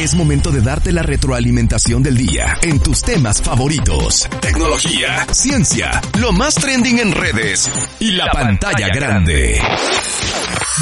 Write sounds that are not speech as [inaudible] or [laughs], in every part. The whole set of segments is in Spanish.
Es momento de darte la retroalimentación del día en tus temas favoritos. Tecnología, ciencia, lo más trending en redes y la, pantalla, grande.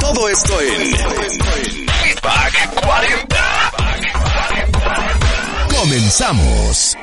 Todo esto en Feedback 40. Comenzamos.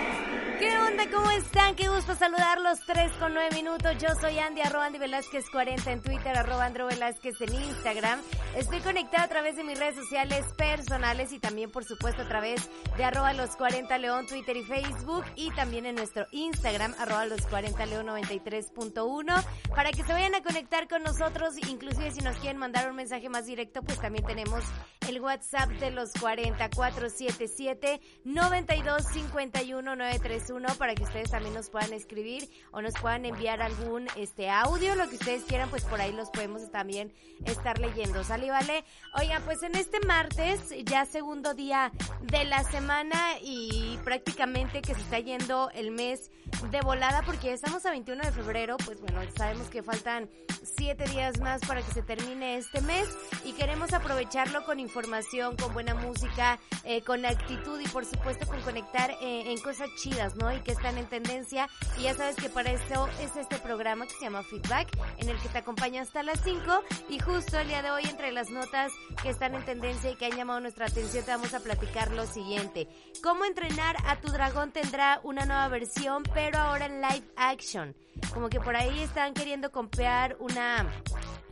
¿Qué onda? ¿Cómo están? Qué gusto saludarlos. 3 con 9 minutos. Yo soy Andy, arroba Andy Velázquez 40 en Twitter, arroba Andro Velázquez en Instagram. Estoy conectada a través de mis redes sociales personales y también, por supuesto, a través de arroba los 40 León, Twitter y Facebook y también en nuestro Instagram, arroba los 40 León 93.1 para que se vayan a conectar con nosotros. Inclusive si nos quieren mandar un mensaje más directo, pues también tenemos el WhatsApp de los 40 477 92 51 931 para que ustedes también nos puedan escribir o nos puedan enviar algún este audio, lo que ustedes quieran, pues por ahí los podemos también estar leyendo. ¿Sale vale? Oigan, pues en este martes, ya segundo día de la semana y prácticamente que se está yendo el mes de volada porque estamos a 21 de febrero, pues bueno, sabemos que faltan siete días más para que se termine este mes y queremos aprovecharlo con información, con buena música, eh, con actitud y por supuesto con conectar eh, en cosas chidas, ¿no? Y que están en y ya sabes que para eso es este programa que se llama Feedback en el que te acompaña hasta las 5 y justo el día de hoy entre las notas que están en tendencia y que han llamado nuestra atención te vamos a platicar lo siguiente. ¿Cómo entrenar a tu dragón tendrá una nueva versión pero ahora en live action? Como que por ahí están queriendo copiar una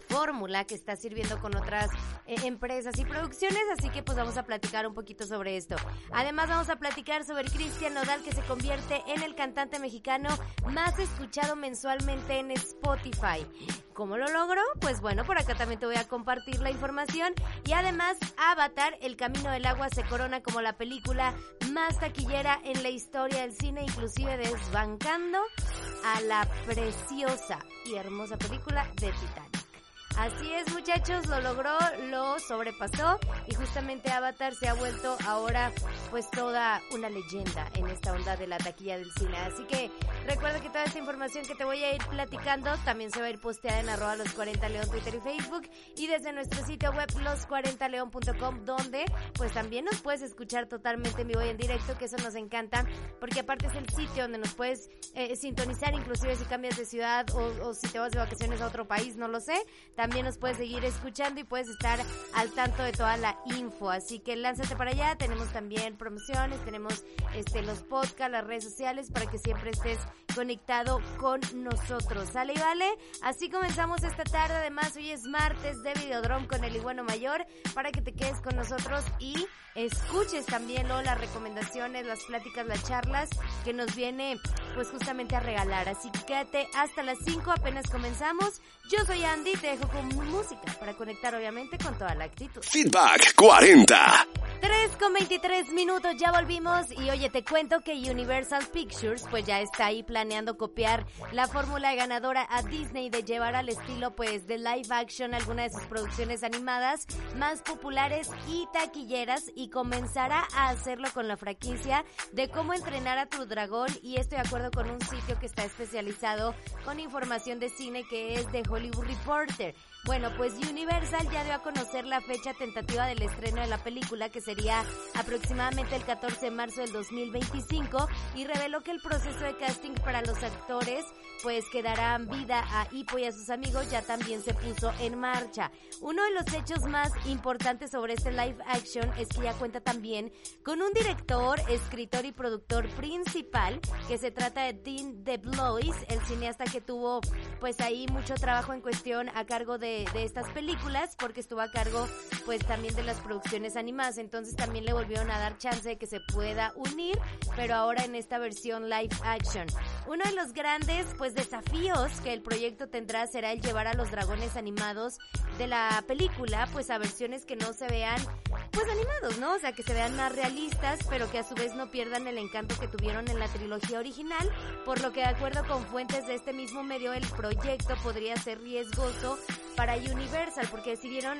fórmula que está sirviendo con otras eh, empresas y producciones, así que pues vamos a platicar un poquito sobre esto. Además vamos a platicar sobre Cristian Nodal que se convierte en el cantante mexicano más escuchado mensualmente en Spotify. ¿Cómo lo logró? Pues bueno, por acá también te voy a compartir la información y además Avatar, El Camino del Agua se corona como la película más taquillera en la historia del cine, inclusive desbancando a la preciosa y hermosa película de Titanic. Así es, muchachos, lo logró, lo sobrepasó y justamente Avatar se ha vuelto ahora pues toda una leyenda en esta onda de la taquilla del cine. Así que recuerda que toda esta información que te voy a ir platicando también se va a ir posteada en arroba los 40 león Twitter y Facebook y desde nuestro sitio web los40león.com donde pues también nos puedes escuchar totalmente en vivo y en directo que eso nos encanta porque aparte es el sitio donde nos puedes eh, sintonizar inclusive si cambias de ciudad o, si te vas de vacaciones a otro país, no lo sé. Nos puedes seguir escuchando y puedes estar al tanto de toda la info. Así que lánzate para allá. Tenemos también promociones, tenemos este los podcasts, las redes sociales para que siempre estés conectado con nosotros. ¿Sale y vale? Así comenzamos esta tarde. Además, hoy es martes de Videodrome con el Iguano Mayor para que te quedes con nosotros y escuches también ¿no? las recomendaciones, las pláticas, las charlas que nos viene pues justamente a regalar. Así que quédate hasta las 5, apenas comenzamos. Yo soy Andy, te dejo con música para conectar obviamente con toda la actitud. Feedback 40. 3 con 23 minutos, ya volvimos y oye, te cuento que Universal Pictures pues ya está ahí planeando copiar la fórmula ganadora a Disney de llevar al estilo pues de live action alguna de sus producciones animadas más populares y taquilleras y comenzará a hacerlo con la franquicia de cómo entrenar a tu dragón y estoy de acuerdo con un sitio que está especializado con información de cine que es de Hollywood Reporter. Bueno, pues Universal ya dio a conocer la fecha tentativa del estreno de la película, que sería aproximadamente el 14 de marzo del 2025, y reveló que el proceso de casting para los actores, pues que darán vida a Hippo y a sus amigos, ya también se puso en marcha. Uno de los hechos más importantes sobre este live action es que ya cuenta también con un director, escritor y productor principal, que se trata de Dean DeBlois, el cineasta que tuvo pues ahí mucho trabajo en cuestión a cargo de de, estas películas porque estuvo a cargo pues también de las producciones animadas. Entonces también le volvieron a dar chance de que se pueda unir, pero ahora en esta versión live action. Uno de los grandes pues desafíos que el proyecto tendrá será el llevar a los dragones animados de la película pues a versiones que no se vean pues animados ¿no? O sea, que se vean más realistas, pero que a su vez no pierdan el encanto que tuvieron en la trilogía original, por lo que de acuerdo con fuentes de este mismo medio, el proyecto podría ser riesgoso para Universal, porque decidieron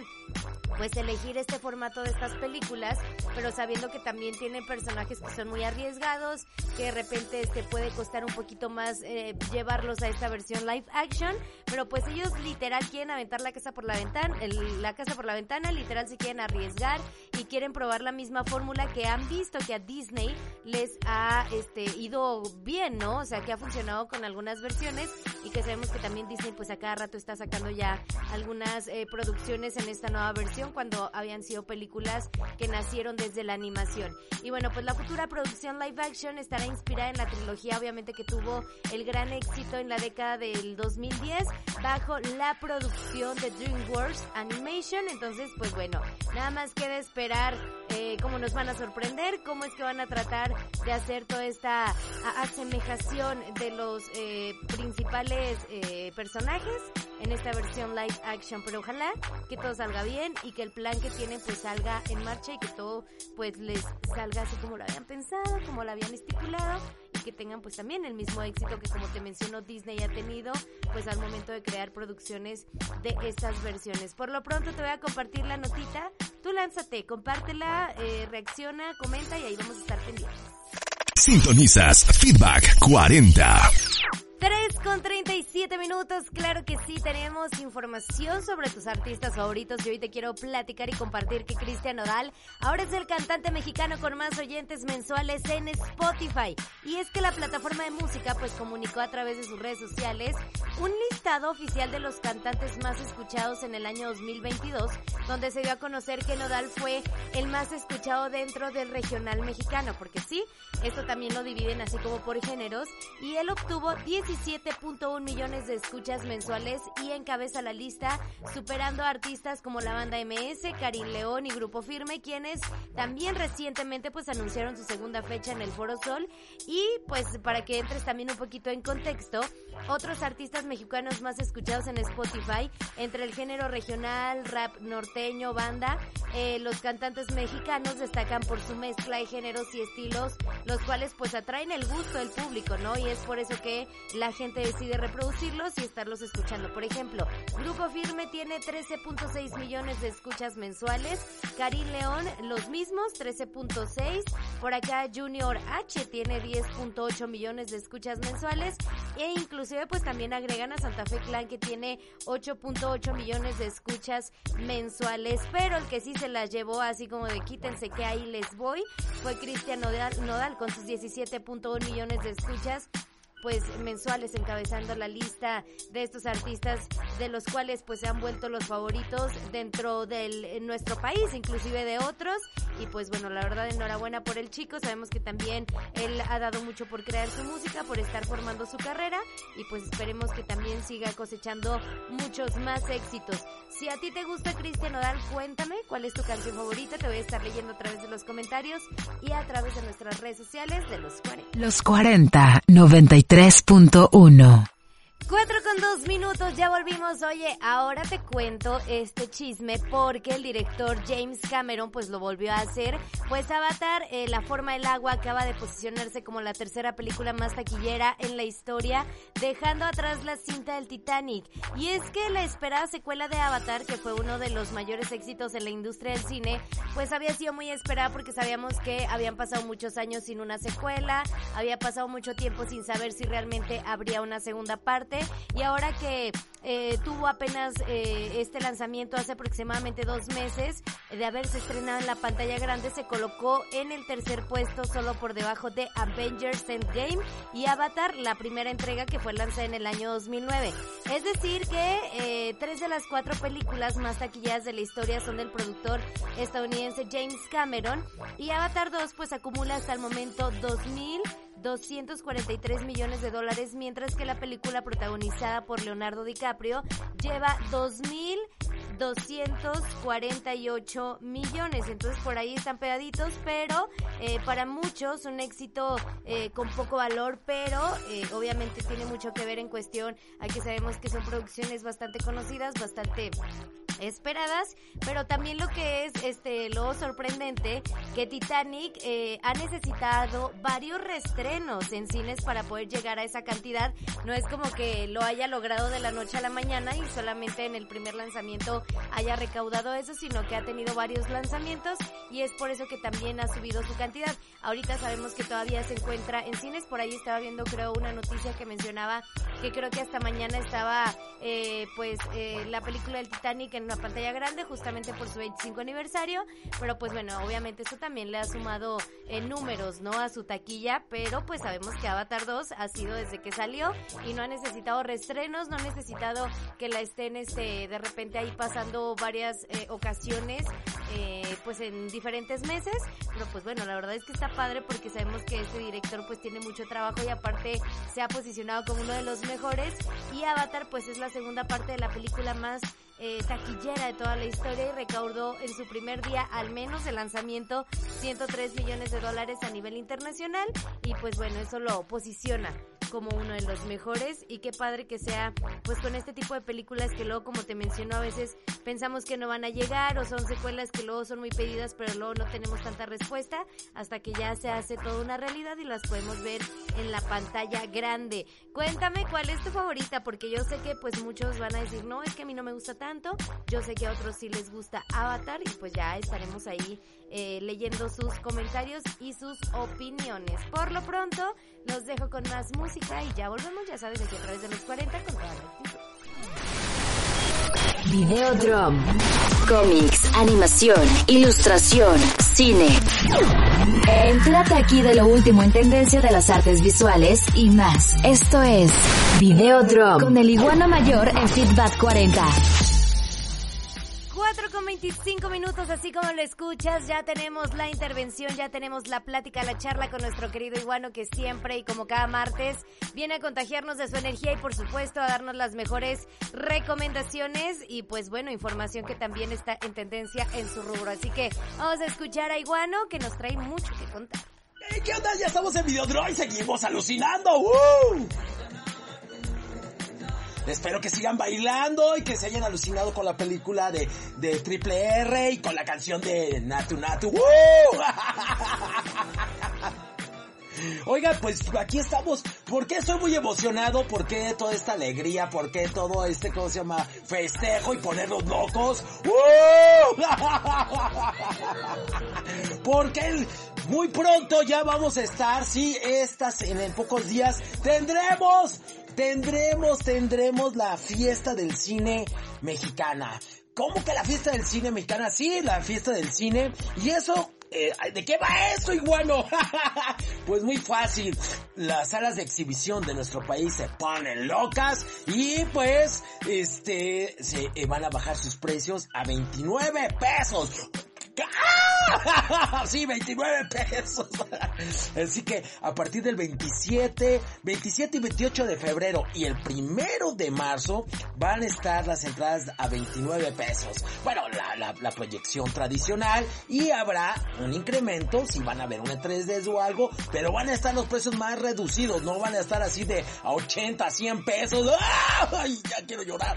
pues elegir este formato de estas películas, pero sabiendo que también tienen personajes que son muy arriesgados, que de repente este puede costar un poquito más eh, llevarlos a esta versión live action, pero pues ellos literal quieren aventar la casa por la ventana, la casa por la ventana, literal se quieren arriesgar y quieren probar la misma fórmula que han visto que a Disney les ha este ido bien, ¿no? O sea, que ha funcionado con algunas versiones y que sabemos que también Disney pues a cada rato está sacando ya algunas eh, producciones en esta nueva versión cuando habían sido películas que nacieron desde la animación. Y bueno, pues la futura producción live action estará inspirada en la trilogía obviamente que tuvo el gran éxito en la década del 2010 bajo la producción de DreamWorks Animation. Entonces, pues bueno, nada más queda esperar eh, cómo nos van a sorprender, cómo es que van a tratar de hacer toda esta asemejación de los eh, principales eh, personajes en esta versión live action, pero ojalá que todo salga bien y que el plan que tienen pues salga en marcha y que todo pues les salga así como lo habían pensado, como lo habían estipulado y que tengan pues también el mismo éxito que como te menciono Disney ha tenido pues al momento de crear producciones de estas versiones. Por lo pronto te voy a compartir la notita, tú lánzate, compártela, eh, reacciona, comenta y ahí vamos a estar pendientes. Sintonizas Feedback 40. 3 con 37 minutos, claro que sí, tenemos información sobre tus artistas favoritos y hoy te quiero platicar y compartir que Cristian Nodal ahora es el cantante mexicano con más oyentes mensuales en Spotify. Y es que la plataforma de música pues comunicó a través de sus redes sociales un listado oficial de los cantantes más escuchados en el año 2022, donde se dio a conocer que Nodal fue el más escuchado dentro del regional mexicano, porque sí, esto también lo dividen así como por géneros, y él obtuvo 10 17.1 millones de escuchas mensuales y encabeza la lista, superando artistas como la banda MS, Karim León y Grupo Firme, quienes también recientemente pues anunciaron su segunda fecha en el Foro Sol. Y pues para que entres también un poquito en contexto, otros artistas mexicanos más escuchados en Spotify, entre el género regional, rap norteño, banda, eh, los cantantes mexicanos destacan por su mezcla de géneros y estilos, los cuales pues atraen el gusto del público, ¿no? Y es por eso que la gente decide reproducirlos y estarlos escuchando. Por ejemplo, Grupo Firme tiene 13.6 millones de escuchas mensuales, Karim León los mismos, 13.6, por acá Junior H tiene 10.8 millones de escuchas mensuales. E inclusive pues también agregan a Santa Fe Clan que tiene 8.8 millones de escuchas mensuales, pero el que sí se las llevó así como de quítense que ahí les voy fue Cristian Nodal, Nodal con sus 17.1 millones de escuchas pues mensuales encabezando la lista de estos artistas de los cuales pues se han vuelto los favoritos dentro de nuestro país, inclusive de otros. Y pues bueno, la verdad enhorabuena por el chico, sabemos que también él ha dado mucho por crear su música, por estar formando su carrera y pues esperemos que también siga cosechando muchos más éxitos. Si a ti te gusta Cristian Odal, cuéntame cuál es tu canción favorita, te voy a estar leyendo a través de los comentarios y a través de nuestras redes sociales de los 40. Los 40 93 93.1 4 con 2 minutos, ya volvimos. Oye, ahora te cuento este chisme porque el director James Cameron pues lo volvió a hacer. Pues Avatar, eh, La forma del agua, acaba de posicionarse como la tercera película más taquillera en la historia, dejando atrás la cinta del Titanic. Y es que la esperada secuela de Avatar, que fue uno de los mayores éxitos en la industria del cine, pues había sido muy esperada porque sabíamos que habían pasado muchos años sin una secuela, había pasado mucho tiempo sin saber si realmente habría una segunda parte y ahora que eh, tuvo apenas eh, este lanzamiento hace aproximadamente dos meses de haberse estrenado en la pantalla grande, se colocó en el tercer puesto solo por debajo de Avengers Endgame y Avatar, la primera entrega que fue lanzada en el año 2009. Es decir que eh, tres de las cuatro películas más taquilladas de la historia son del productor estadounidense James Cameron y Avatar 2 pues acumula hasta el momento 2000 243 millones de dólares, mientras que la película protagonizada por Leonardo DiCaprio lleva 2.248 millones. Entonces por ahí están pegaditos, pero eh, para muchos un éxito eh, con poco valor, pero eh, obviamente tiene mucho que ver en cuestión a que sabemos que son producciones bastante conocidas, bastante esperadas, pero también lo que es este lo sorprendente que Titanic eh, ha necesitado varios restrenos en cines para poder llegar a esa cantidad. No es como que lo haya logrado de la noche a la mañana y solamente en el primer lanzamiento haya recaudado eso, sino que ha tenido varios lanzamientos y es por eso que también ha subido su cantidad. Ahorita sabemos que todavía se encuentra en cines, por ahí estaba viendo creo una noticia que mencionaba que creo que hasta mañana estaba eh, pues eh, la película del Titanic en una pantalla grande justamente por su 25 aniversario, pero pues bueno, obviamente eso también le ha sumado eh, números, ¿no? A su taquilla, pero pues sabemos que Avatar 2 ha sido desde que salió y no ha necesitado restrenos, no ha necesitado que la estén este de repente ahí pasando varias eh, ocasiones pues en diferentes meses, pero pues bueno, la verdad es que está padre porque sabemos que este director pues tiene mucho trabajo y aparte se ha posicionado como uno de los mejores. Y Avatar pues es la segunda parte de la película más eh, taquillera de toda la historia y recaudó en su primer día al menos de lanzamiento 103 millones de dólares a nivel internacional. Y pues bueno, eso lo posiciona como uno de los mejores y qué padre que sea pues con este tipo de películas que luego como te menciono a veces pensamos que no van a llegar o son secuelas que luego son muy pedidas pero luego no tenemos tanta respuesta hasta que ya se hace toda una realidad y las podemos ver en la pantalla grande. Cuéntame cuál es tu favorita porque yo sé que pues muchos van a decir no es que a mí no me gusta tanto, yo sé que a otros sí les gusta Avatar y pues ya estaremos ahí eh, leyendo sus comentarios y sus opiniones. Por lo pronto, los dejo con más música y ya volvemos, ya sabes, aquí a través de los 40 con toda la. Videodrum. Cómics, animación, ilustración, cine. Entrate aquí de lo último en tendencia de las artes visuales y más. Esto es Videodrum con el iguana mayor en Feedback 40. 4 con 25 minutos, así como lo escuchas, ya tenemos la intervención, ya tenemos la plática, la charla con nuestro querido iguano que siempre y como cada martes viene a contagiarnos de su energía y por supuesto a darnos las mejores recomendaciones y pues bueno, información que también está en tendencia en su rubro. Así que vamos a escuchar a Iguano que nos trae mucho que contar. ¿Qué onda? Ya estamos en Videodroid, seguimos alucinando. ¡Uh! Espero que sigan bailando y que se hayan alucinado con la película de, Triple R y con la canción de Natu Natu. [laughs] Oiga, pues aquí estamos. ¿Por qué estoy muy emocionado? ¿Por qué toda esta alegría? ¿Por qué todo este, ¿cómo se llama? Festejo y ponerlos locos. [laughs] Porque muy pronto ya vamos a estar, sí, estas en pocos días tendremos tendremos, tendremos la fiesta del cine mexicana. ¿Cómo que la fiesta del cine mexicana? Sí, la fiesta del cine. Y eso, eh, ¿de qué va esto, iguano? [laughs] pues muy fácil. Las salas de exhibición de nuestro país se ponen locas y pues, este, se eh, van a bajar sus precios a 29 pesos. ¡Ah! [laughs] Sí, 29 pesos. [laughs] Así que a partir del 27, 27 y 28 de febrero y el primero de marzo van a estar las entradas a 29 pesos. Bueno, la, la, proyección tradicional y habrá un incremento si van a ver una 3D o algo, pero van a estar los precios más reducidos, no van a estar así de a 80, 100 pesos. [laughs] ¡Ay, ya quiero llorar!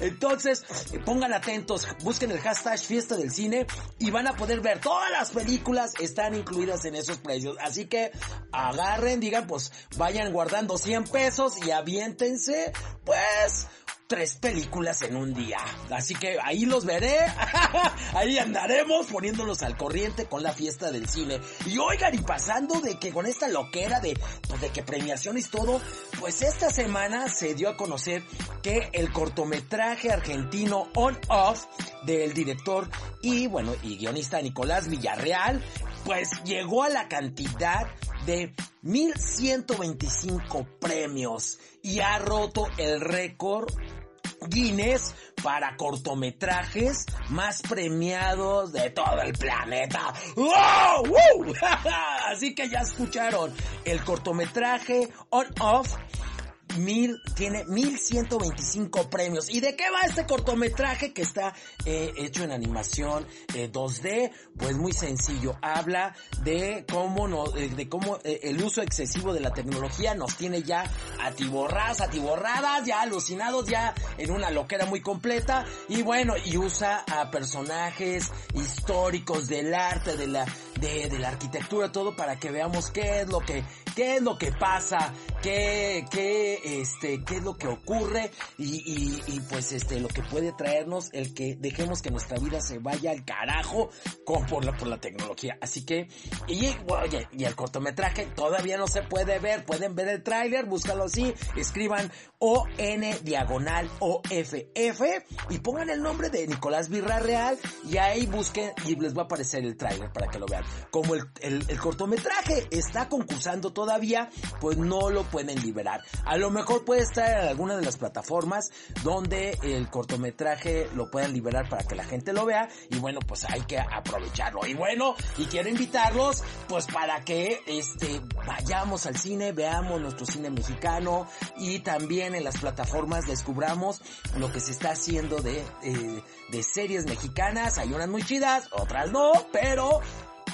Entonces, pongan atentos, busquen el hashtag fiesta del cine y van a poder ver todas las películas están incluidas en esos precios. Así que agarren, digan, pues vayan guardando 100 pesos y aviéntense, pues tres películas en un día. Así que ahí los veré. [laughs] ahí andaremos poniéndolos al corriente con la fiesta del cine. Y oigan, y pasando de que con esta loquera de, pues de que premiaciones todo, pues esta semana se dio a conocer que el cortometraje argentino On Off del director y bueno, y guionista Nicolás Villarreal, pues llegó a la cantidad de 1125 premios y ha roto el récord Guinness para cortometrajes más premiados de todo el planeta. [laughs] Así que ya escucharon el cortometraje On Off mil, tiene 1125 premios. ¿Y de qué va este cortometraje que está eh, hecho en animación 2D? Eh, pues muy sencillo. Habla de cómo no, eh, de cómo el uso excesivo de la tecnología nos tiene ya atiborradas, atiborradas, ya alucinados, ya en una loquera muy completa. Y bueno, y usa a personajes históricos del arte, de la, de, de la arquitectura, todo para que veamos qué es lo que, qué es lo que pasa, qué, qué, este, qué es lo que ocurre y, y, y pues este, lo que puede traernos el que dejemos que nuestra vida se vaya al carajo con, por la, por la tecnología. Así que, y, oye, y el cortometraje todavía no se puede ver, pueden ver el tráiler, búscalo así, escriban ON diagonal OFF y pongan el nombre de Nicolás Real y ahí busquen y les va a aparecer el tráiler para que lo vean. Como el, cortometraje está concursando todavía, pues no lo pueden liberar. A lo mejor puede estar en alguna de las plataformas donde el cortometraje lo puedan liberar para que la gente lo vea y bueno, pues hay que aprovecharlo. Y bueno, y quiero invitarlos pues para que este vayamos al cine, veamos nuestro cine mexicano y también en las plataformas descubramos lo que se está haciendo de, eh, de series mexicanas. Hay unas muy chidas, otras no, pero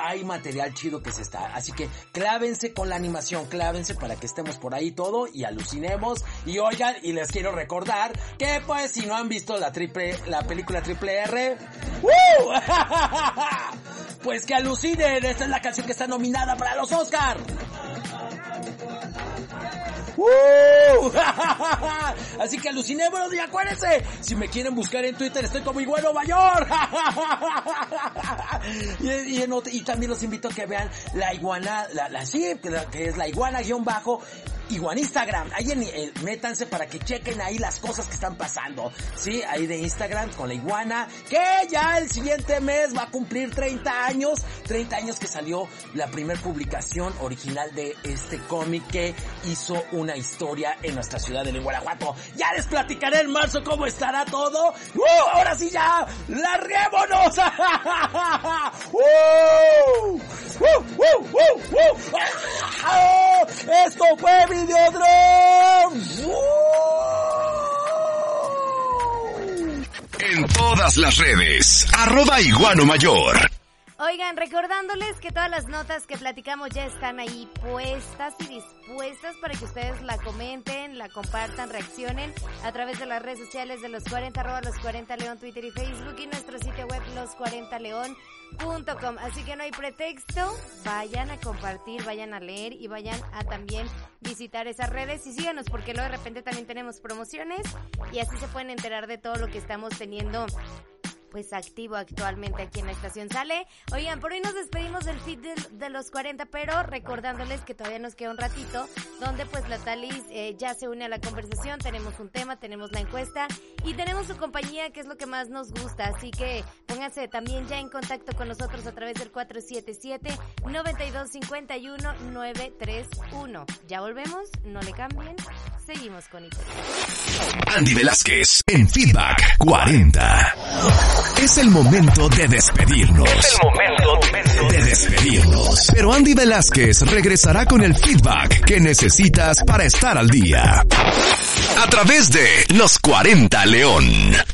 hay material chido que se está. Así que clávense con la animación, clávense para que estemos por ahí todo y alucinemos. Y oigan, y les quiero recordar que pues si no han visto la triple, la película triple R, [laughs] pues que alucinen. Esta es la canción que está nominada para los Oscar. [laughs] Así que alucinémonos y acuérdense, si me quieren buscar en Twitter estoy como Iguano Mayor. [laughs] y, y, también los invito a que vean la iguana, la, la sí, que es la iguana guion bajo igual Instagram. Ahí en, eh, métanse para que chequen ahí las cosas que están pasando. Sí, ahí de Instagram con la iguana, que ya el siguiente mes va a cumplir 30 años. 30 años que salió la primera publicación original de este cómic que hizo una historia en nuestra ciudad de Guanajuato. Ya les platicaré en marzo cómo estará todo. ¡Uh! Ahora sí ya, larguémonos. ¡Uh! Esto fue En todas las redes, arroba iguano mayor. Oigan, recordándoles que todas las notas que platicamos ya están ahí puestas y dispuestas para que ustedes la comenten, la compartan, reaccionen a través de las redes sociales de los 40 arroba los 40 león, Twitter y Facebook y nuestro sitio web los40león.com. Así que no hay pretexto, vayan a compartir, vayan a leer y vayan a también visitar esas redes y síganos porque luego de repente también tenemos promociones y así se pueden enterar de todo lo que estamos teniendo pues activo actualmente aquí en la estación. Sale. Oigan, por hoy nos despedimos del feed de, los 40, pero recordándoles que todavía nos queda un ratito, donde pues la Talis eh, ya se une a la conversación, tenemos un tema, tenemos la encuesta y tenemos su compañía, que es lo que más nos gusta, así que pónganse también ya en contacto con nosotros a través del 477-9251-931. Ya volvemos, no le cambien, seguimos con. Andy Velázquez en Feedback 40. Es el momento de despedirnos. Es el momento de despedirnos. Pero Andy Velázquez regresará con el feedback que necesitas para estar al día. A través de Los 40 León.